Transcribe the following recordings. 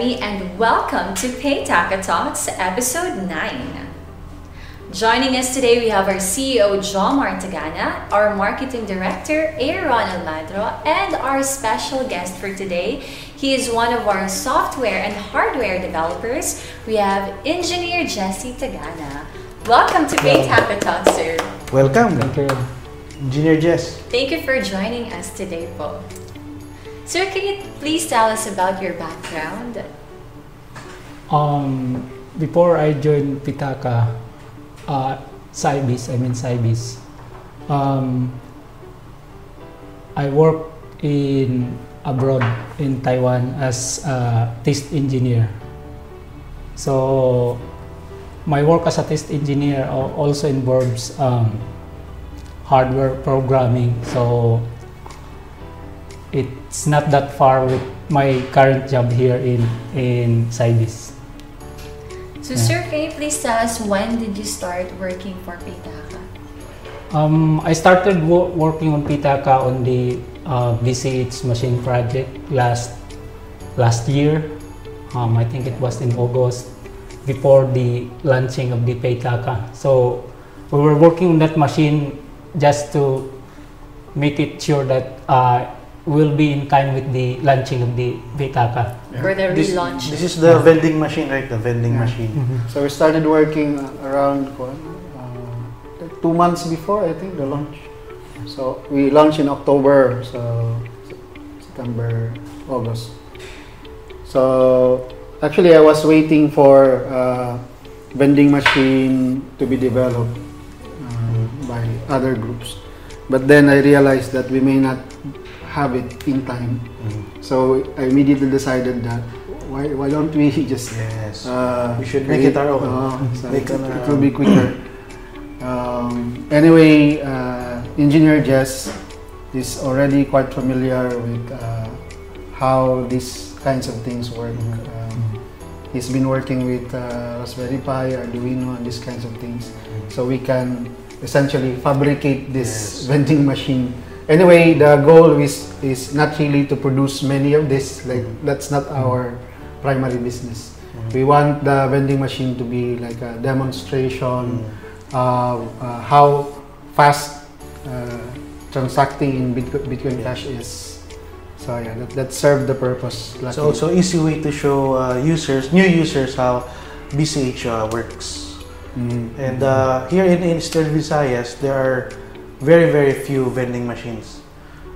Remy, and welcome to Paytaca Talks, Episode 9. Joining us today, we have our CEO, John Taganna, our Marketing Director, Aaron Almadro, and our special guest for today. He is one of our software and hardware developers. We have Engineer Jesse Taganna. Welcome to Paytaca Talks, sir. Welcome, Thank you. Engineer Jess. Thank you for joining us today, po. Sir, can you please tell us about your background? Um, before I joined Paytaca, uh, Scibiz, I mean Scibiz, um, I work in abroad in Taiwan as a test engineer. So my work as a test engineer also involves um, hardware programming. So it's not that far with my current job here in in Scibiz. So, Yeah. sir, can you please tell us when did you start working for Paytaca? Um, I started wo- working on Paytaca on the uh, VCH machine project last last year. Um, I think it was in August before the launching of the Paytaca. So we were working on that machine just to make it sure that uh, we'll be in time with the launching of the Paytaca. For the This, relaunch. this is the vending machine, right? The vending Yeah. machine. So we started working around uh, two months before I think the launch. So we launched in October, so September, August. So actually I was waiting for uh, vending machine to be developed uh, by other groups, but then I realized that we may not have it in time. Mhm. So I immediately decided that why, why don't we just Yes. uh, We should make it our own. uh, so Make it, it uh, will be quicker. Um, anyway, uh, Engineer Jess is already quite familiar with uh, how these kinds of things work. Um, he's been working with uh, Raspberry Pi, Arduino, and these kinds of things. So we can essentially fabricate this Yes. vending machine. Anyway, the goal is is not really to produce many of this. Like that's not our primary business. We want the vending machine to be like a demonstration uh, uh, how fast uh, transacting in Bitcoin, Bitcoin Yeah. Cash is. So yeah, that, that served the purpose. It's luckily. also easy way to show uh, users, new users, how BCH uh, works. Mhm. And uh, here in Eastern Visayas, there are very, very few vending machines.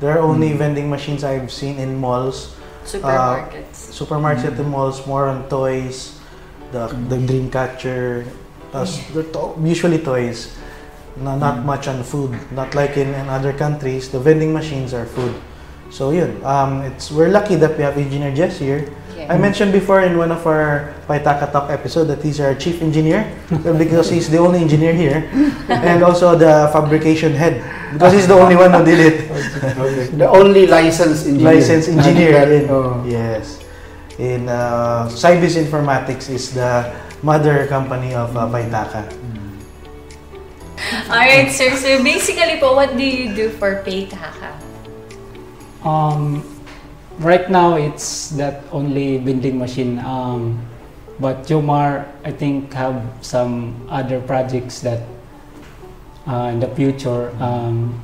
There are only Mm. vending machines I've seen in malls, Supermarkets. supermarkets Mm. at the malls, more on toys, the the dream catcher, uh, s- the to- usually toys. No, not Mm. much on food. Not like in, in other countries, the vending machines are food. So yun, um, it's we're lucky that we have Engineer Jess here. Yeah. I mentioned before in one of our Paitaka Talk episode that he's our chief engineer because he's the only engineer here, and also the fabrication head because he's the only one who did it. Okay. The only licensed engineer. Licensed engineer. in, Oh. Yes. In uh, Cybis Informatics is the mother company of uh, Paitaka. Alright, sir. So, basically po, what do you do for Paytaka? Um, right now it's that only vending machine. Um, but Jomar, I think, have some other projects that uh, in the future. Um,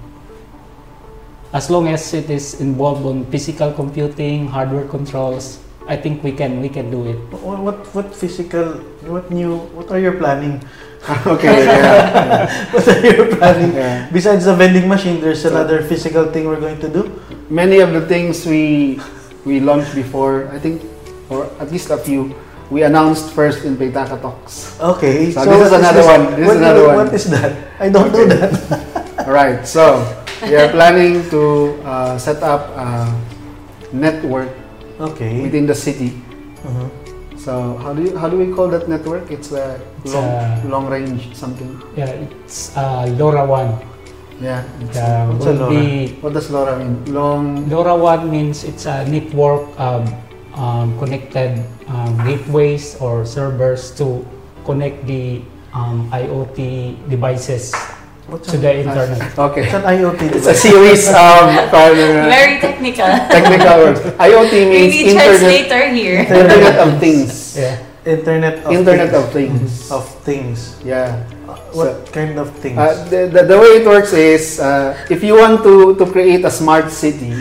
as long as it is involved on physical computing, hardware controls, I think we can we can do it. What, what what physical? What new? What are you planning? okay. Yeah. what are you planning? yeah. Besides the vending machine, there's another physical thing we're going to do. Many of the things we we launched before, I think, or at least a few, we announced first in Paytaca Talks. Okay, So this is another one. This is what, another one. What is that? I don't know that. All right. So we are planning to uh, set up a network Okay. within the city. Mhm. So how do you how do we call that network? It's a It's long a- long range something. Yeah, it's uh, LoRaWAN. Yeah. Uh, What's will LoRa? be what does LoRa mean? Long. LoRa one means it's a network um, um, connected um, gateways or servers to connect the um, IoT devices What's to the internet. Okay. It's an IoT It's a series of uh, Very technical. technical words. IoT We means need internet, translator here. internet of things. Yeah. Internet of Internet things. of things. Of things. Yeah. What kind of things? Uh, the, the, the way it works is uh, if you want to, to create a smart city,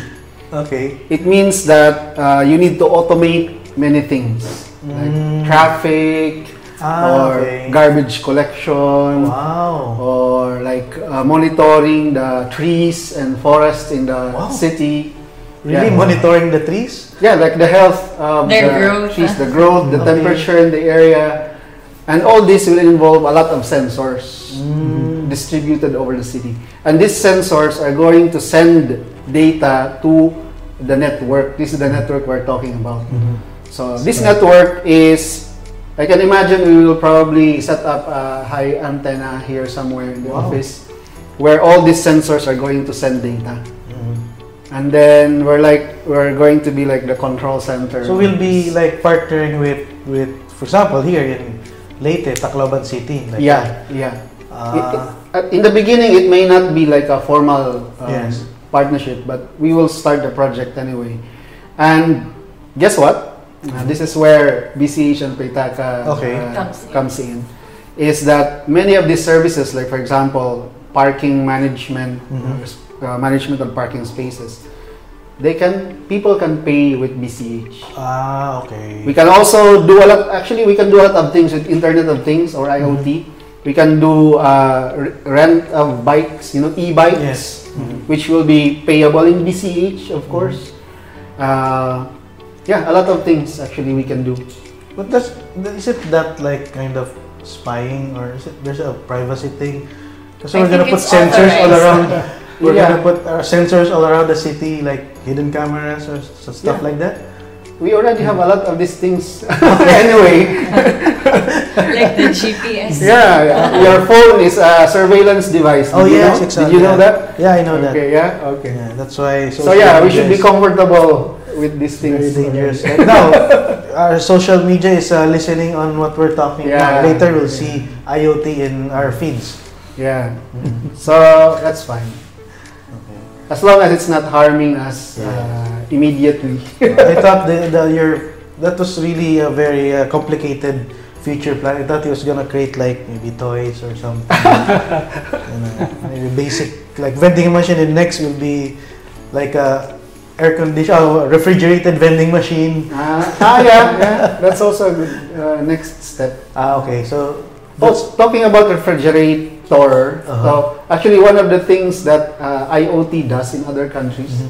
okay. it means that uh, you need to automate many things like Mm. traffic Ah, or okay. garbage collection Wow. or like uh, monitoring the trees and forests in the Wow. city. Really Yeah. monitoring the trees? Yeah, like the health of Their the growth. trees, the growth, the Okay. temperature in the area, and all this will involve a lot of sensors Mm. distributed over the city. And these sensors are going to send data to the network. This is the network we're talking about. Mhm. So this network is, I can imagine we will probably set up a high antenna here somewhere in the Wow. office where all these sensors are going to send data. Mhm. And then we're like, we're going to be like the control center. So we'll be like partnering with, with for example, here in Leyte, Tacloban City. Like yeah, yeah. Uh, It- it- uh, in the beginning, it may not be like a formal um, Yes. partnership, but we will start the project anyway. And guess what? Uh, this is where BCH and Paytaca Okay. uh, Comes in. comes in. Is that many of these services, like for example, parking management, Mhm. uh, management of parking spaces, they can people can pay with BCH. ah, okay. We can also do a lot. Actually, we can do a lot of things with Internet of Things or IoT. We can do uh, rent of bikes, you know, e-bikes, Yes. Mhm. which will be payable in BCH, of course. Uh, yeah, a lot of things actually we can do. But does is it that like kind of spying or is it there's a privacy thing? Because I we're gonna put it's sensors all around. We're Yeah. gonna put uh, sensors all around the city, like hidden cameras or stuff Yeah. like that. We already have a lot of these things anyway. like the GPS. Yeah, your phone is a surveillance device. Oh Did you yes, know? exactly. Did you know yeah. that? Yeah, I know that. Okay, yeah, okay. Yeah, that's why. So yeah, we should be comfortable with these very things. dangerous. Like now, our social media is uh, listening on what we're talking Yeah. about. Later, we'll see IoT in our feeds. Yeah. Mhm. So that's fine. As long as it's not harming us uh, immediately. I thought the, the your that was really a very uh, complicated future plan. I thought he was gonna create like maybe toys or something. you know, maybe basic like vending machine. And next will be like a air condition, oh, refrigerated vending machine. Ah, ah, yeah, yeah. That's also a good uh, next step. Ah, okay. So Oh, talking about refrigerator, Uh-huh. so actually one of the things that uh, IoT does in other countries Mhm.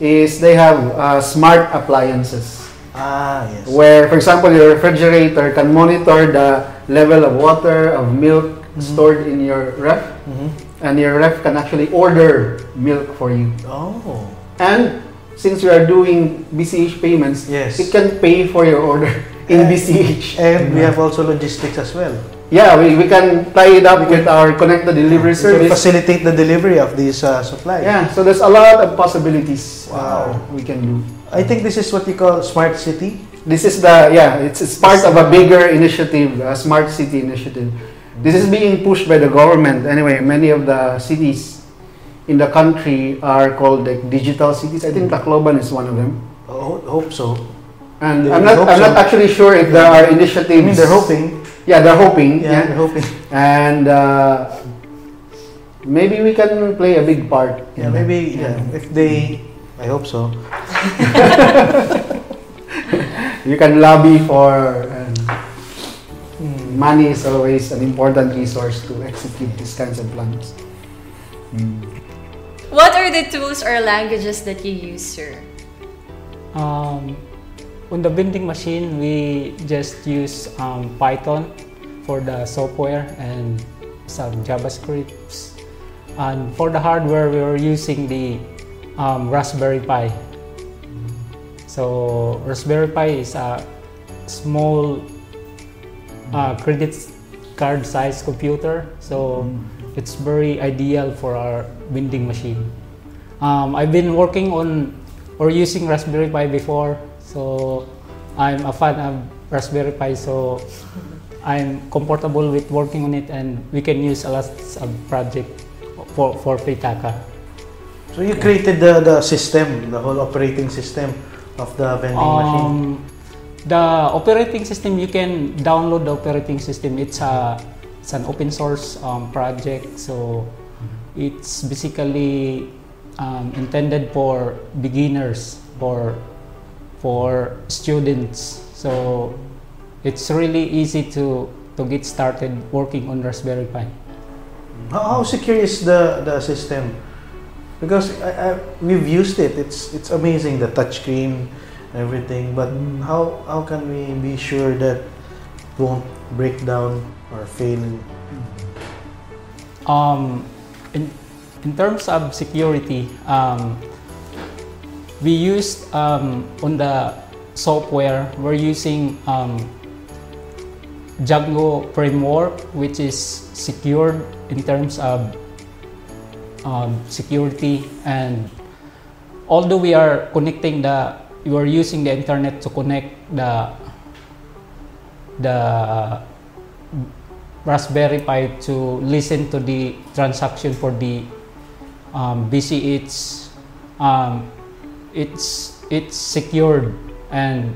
is they have uh, smart appliances. ah yes. Where, for example, your refrigerator can monitor the level of water, of milk Mhm. stored in your ref, Mhm. and your ref can actually order milk for you. Oh And since we are doing BCH payments, yes. it can pay for your order in And- BCH. And we have also logistics as well. Yeah, we, we can tie it up with our connected delivery We can service. facilitate the delivery of these uh, supplies. Yeah, so there's a lot of possibilities uh, Wow. we can do. I think this is what you call smart city. This is the yeah, it's, it's part of a bigger initiative, a smart city initiative. This is being pushed by the government. Anyway, many of the cities in the country are called like digital cities. I think Tacloban is one of them. Oh, hope so. And They I'm not I'm not actually sure if there are I initiatives. mean, they're hoping. Yeah, they're hoping. Yeah, Yeah. they're hoping. And uh, maybe we can play a big part. Yeah, maybe. Yeah, if they, I hope so. You can lobby for. Um, money is always an important resource to execute these kinds of plans. What are the tools or languages that you use, sir? Um, on the vending machine, we just use um, Python for the software and some JavaScripts. And for the hardware, we were using the um, Raspberry Pi. So Raspberry Pi is a small uh, credit card size computer. So it's very ideal for our vending machine. Um, I've been working on or using Raspberry Pi before, so I'm a fan of Raspberry Pi. So I'm comfortable with working on it, and we can use a lot of project for for Pitaka. So you created the, the system, the whole operating system of the vending machine. Um, the operating system you can download the operating system. It's a it's an open source um, project, so it's basically um, intended for beginners, for for students. So it's really easy to to get started working on Raspberry Pi. How, how secure is the, the system? Because I, I, we've used it. It's it's amazing the touchscreen, everything. But how how can we be sure that it won't break down or fail? Um, in, in terms of security, um, we used um, on the software, we're using um, Django framework, which is secured in terms of um, security. And although we are connecting the, you are using the internet to connect the the Raspberry Pi to listen to the transaction for the um, BCH. Um, it's it's secured and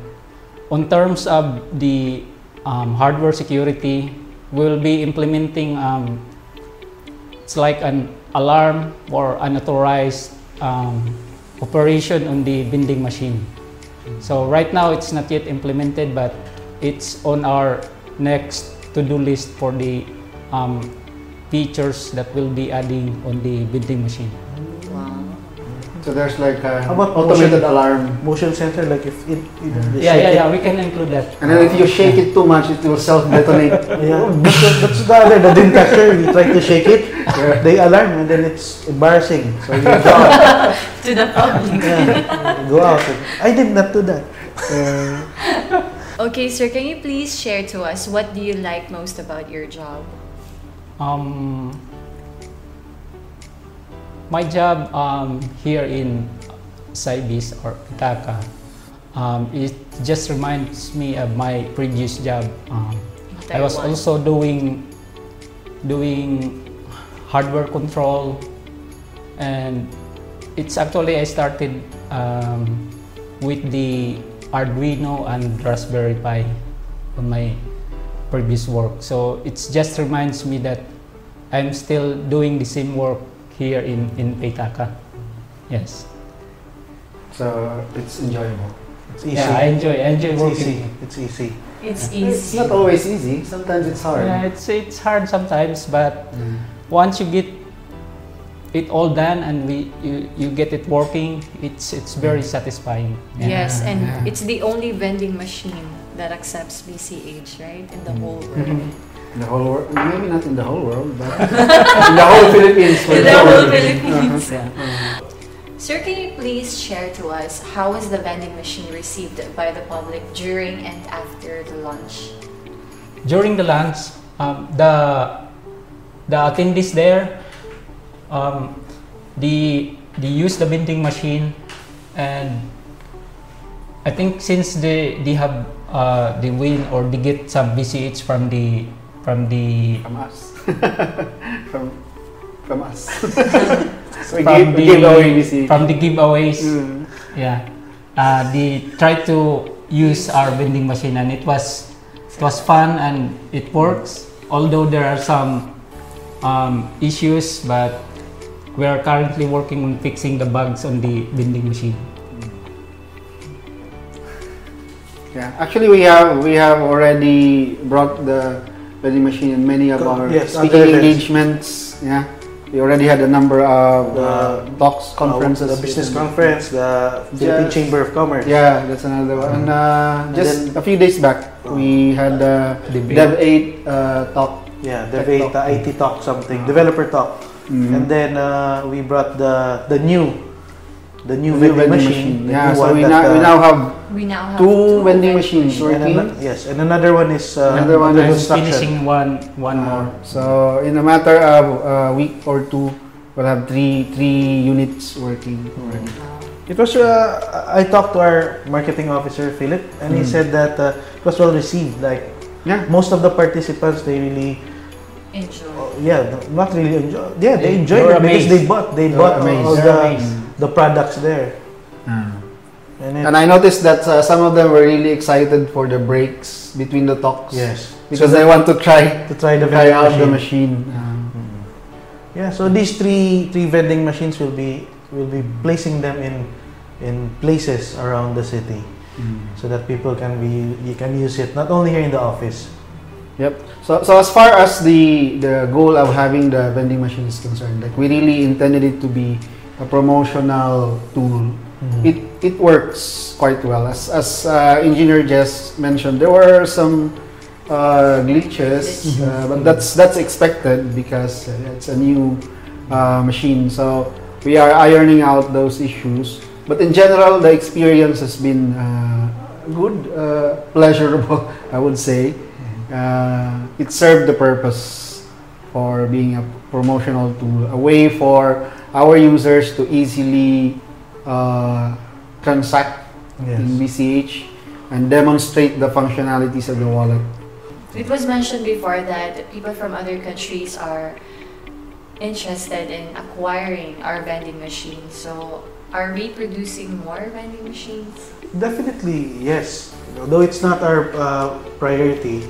on terms of the um, hardware security, we'll be implementing um, it's like an alarm or unauthorized um, operation on the vending machine. So right now it's not yet implemented, but it's on our next to-do list for the um, features that we'll be adding on the vending machine. Wow. So there's like an How about automated motion? alarm. Motion sensor, like if it, it they Yeah, yeah, it- yeah. We can include that. And then if you shake it too much, it will self-detonate. Yeah, that's, the- that's the other, the dim catcher, you try to shake it, they alarm and then it's embarrassing. So you go out. To the public. Yeah, go out. I did not do that. Uh, Okay, sir, can you please share to us what do you like most about your job? Um, my job um, here in Scibiz or Paytaca, um, it just reminds me of my previous job. Um, I was Taiwan. also doing doing hardware control, and it's actually I started um, with the Arduino and Raspberry Pi on my previous work. So it just reminds me that I'm still doing the same work here in in Paytaca. Yes. so it's enjoyable. It's easy. Yeah, I enjoy I enjoy it's working. easy. It's easy. It's easy. It's not always easy. Sometimes it's hard. Yeah, it's it's hard sometimes, but Mm. once you get it all done and we you, you get it working, it's it's very satisfying. Yeah. Yes, and Yeah. it's the only vending machine that accepts BCH, right? In the Mm. whole world. In the whole world, maybe not in the whole world, but in the whole Philippines. for In the sure. whole Philippines. Yeah. Sir, can you please share to us how was the vending machine received by the public during and after the launch? During the lunch, um, the the attendees there, um, they they use the vending machine, and I think since they they have uh, they win or they get some BCH from the from the From us. from from us. so from gave, the we gave away BC. from the giveaways. Mm. Yeah, uh, they tried to use our vending machine, and it was it was fun and it works. Although there are some um, issues, but we are currently working on fixing the bugs on the vending machine. Yeah, actually we have we have already brought the vending machine in many of Co- our yes, speaking engagements. Yeah, we already had a number of The- uh, talks, conferences, the business with- conference, the Philippine Yes. Chamber of Commerce. Yeah, that's another one. And uh, And just then- a few days back, we had the Dev 8 uh, talk. Yeah, Tech Dev 8, Talk. the IT talk something, developer talk. Mhm. And then uh, we brought the the new the new, New vending, machine. the Yeah, so one we that, now we uh, now have We now have Two vending machines and working. ano- yes, and another one is uh, Another one under I'm is finishing one one Uh, more. So in a matter of a week or two, we'll have three three units working already. It was uh, I talked to our marketing officer Philip, and he Mm. said that uh, it was well received. Like Yeah. most of the participants, they really Enjoy. oh, yeah, not really enjoy. Yeah, they They- enjoy they were because they bought they They bought amazed. all They're the amazed. the products there. Ah. And, it, And I noticed that uh, some of them were really excited for the breaks between the talks. yes, Because So they want to try to try the try out the machine. machine. Um, Mhm. Yeah, so these three three vending machines will be will be placing them in in places around the city mm. so that people can be you can use it not only here in the office. Yep. So, so as far as the the goal of having the vending machine is concerned, like we really intended it to be a promotional tool. Mhm. It it works quite well. As as uh, Engineer Jess mentioned, there were some uh, glitches, uh, but that's that's expected because uh, it's a new uh, machine. So we are ironing out those issues. But in general, the experience has been uh, good, uh, pleasurable, I would say. Uh, it served the purpose for being a promotional tool, a way for our users to easily uh, transact in. BCH and demonstrate the functionalities of the wallet. It was mentioned before that people from other countries are interested in acquiring our vending machines. So, are we producing more vending machines? Definitely yes. Although it's not our uh, priority,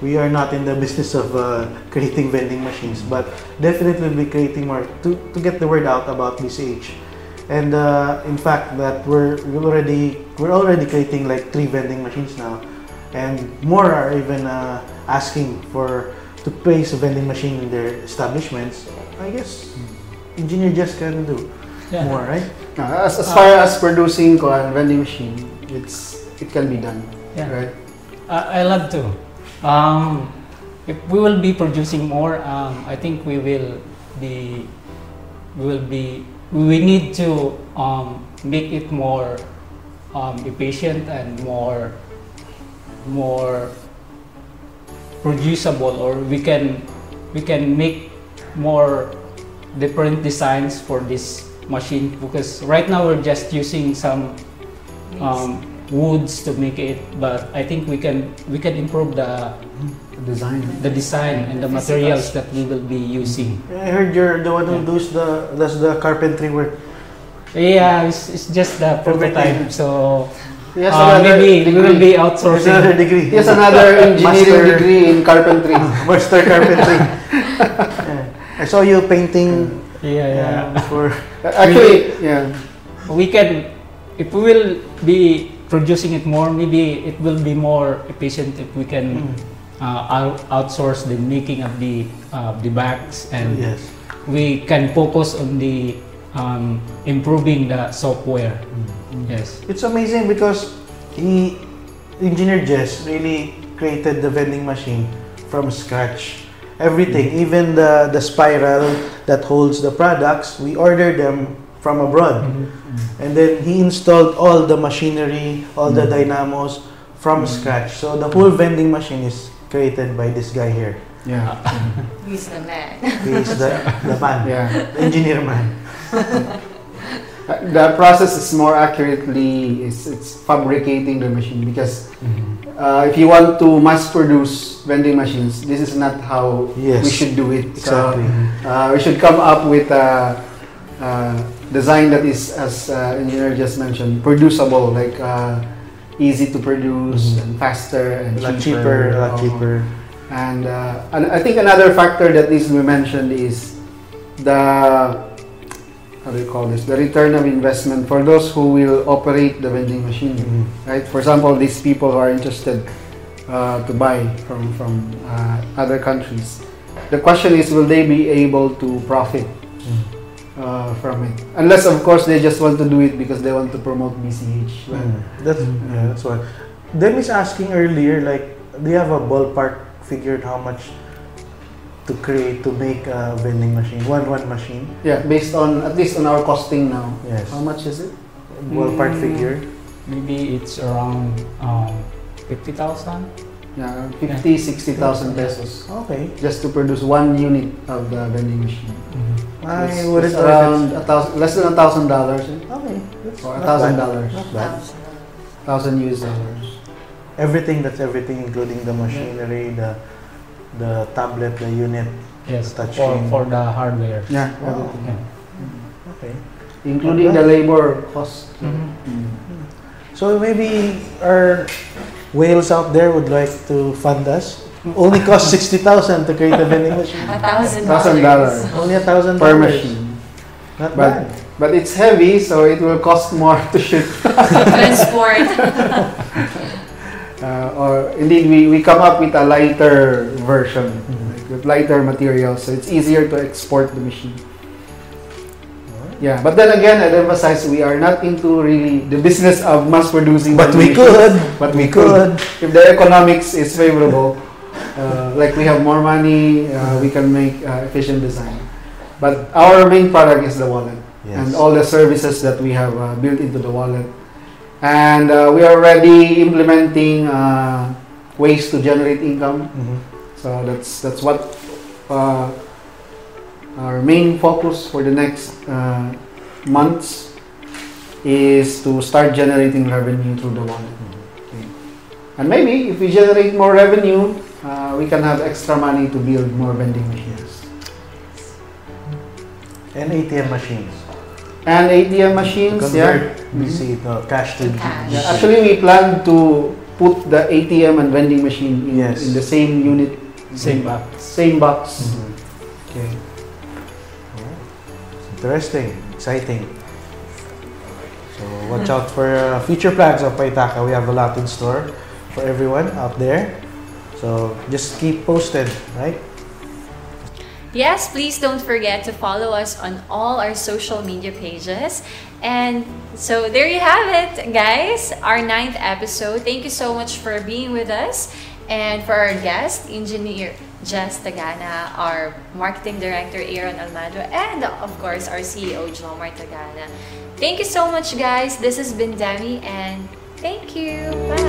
we are not in the business of uh, creating vending machines, but definitely we'll be creating more to, to get the word out about BCH. And uh, in fact, that we're we're already we're already creating like three vending machines now, and more are even uh, asking for to place a vending machine in their establishments. I guess engineer just can do Yeah. more, right? Uh, as, as far as producing a vending machine, it's it can be done, Yeah. right? I I love to. Um, if we will be producing more, um, I think we will be, we will be, we need to um, make it more um, efficient and more, more producible, or we can, we can make more different designs for this machine because right now we're just using some um, woods to make it but i think we can we can improve the The design. the design and the materials that we will be using I heard you're the one who Yeah. does the does the carpentry work. yeah it's, it's just the prototype so He has uh, another maybe we will degree. be There's another degree. Yes, another engineering Master- degree in carpentry. Master carpentry. yeah. I saw you painting yeah yeah uh, for Actually, yeah. we can if we will be producing it more maybe it will be more efficient if we can Mm. uh, outsource the making of the uh, the bags and yes. we can focus on the um, improving the software. Yes. It's amazing because he engineer Jess really created the vending machine from scratch. Everything, even the the spiral that holds the products, we ordered them from abroad. And then he installed all the machinery, all the dynamos from scratch. So the whole vending machine is created by this guy here. Yeah. He's the man. He is the, the man, Yeah. the engineer man. Uh, The process is more accurately is it's fabricating the machine because uh, if you want to mass produce vending machines, this is not how Yes. we should do it. Exactly. So uh, we should come up with a, a design that is, as uh, engineer just mentioned, producible, like uh, easy to produce Mhm. and faster and a cheaper, a lot cheaper. And, uh, and I think another factor that needs to be mentioned is the how do you call this? The return of investment for those who will operate the vending machine, Mhm. right? For example, these people who are interested uh, to buy from from uh, other countries. The question is, will they be able to profit Mm. Uh, from it? Unless, of course, they just want to do it because they want to promote BCH. But Mm, That's yeah, that's why. Dem is asking earlier, like, do you have a ballpark figure how much to create to make a vending machine? One one machine. yeah, based on at least on our costing now, Yes. how much is it? Ballpark Mm. figure. Maybe it's around um, 50,000. Yeah, 50, 60,000 pesos. Okay. just to produce one unit of the vending machine. I It's- wouldn't it's around a thousand, less than a thousand dollars? Okay. That's or a thousand dollars. Not bad. thousand US dollars. Everything that's everything, including the machinery, the the tablet, the unit. Yes, Touch for, for the hardware. Yeah, Wow. everything. Yeah. Okay. Including the labor cost. Mhm. Mm. So maybe our whales out there would like to fund us. Only cost sixty thousand to create a vending machine. A thousand Thousand dollars. dollars. Only a thousand Per machine. Not But- bad. But it's heavy, so it will cost more to ship. Transport. Uh, or indeed, we, we come up with a lighter version Mhm. like, with lighter materials, so it's easier to export the machine. Yeah, but then again, I'd emphasize we are not into really the business of mass producing. But we could. But We we could. could. If the economics is favorable, uh, like we have more money, uh, we can make uh, efficient design. But our main product is the wallet and all the services that we have uh, built into the wallet. And uh, we are already implementing uh, ways to generate income. Mhm. So that's that's what uh, main focus for the next uh, months is to start generating revenue through the wallet. And maybe if we generate more revenue, uh, we can have extra money to build more vending machines. And ATM machines. And ATM machines, yeah. Convert BC to cash to Cash. Yeah, Actually, we plan to put the ATM and vending machine in, Yes. in the same unit, Same box. same box. Mhm. Okay. Interesting, exciting. So watch out for uh, future plans of Paytaca. We have a lot in store for everyone out there. So just keep posted, right? Yes, please don't forget to follow us on all our social media pages. And so there you have it, guys. Our ninth episode. Thank you so much for being with us. And for our guest, engineer Jess Tagana, our marketing director Aaron Almado, and of course our CEO Jomar Tagana. Thank you so much, guys. This has been Demi, and thank you. Bye.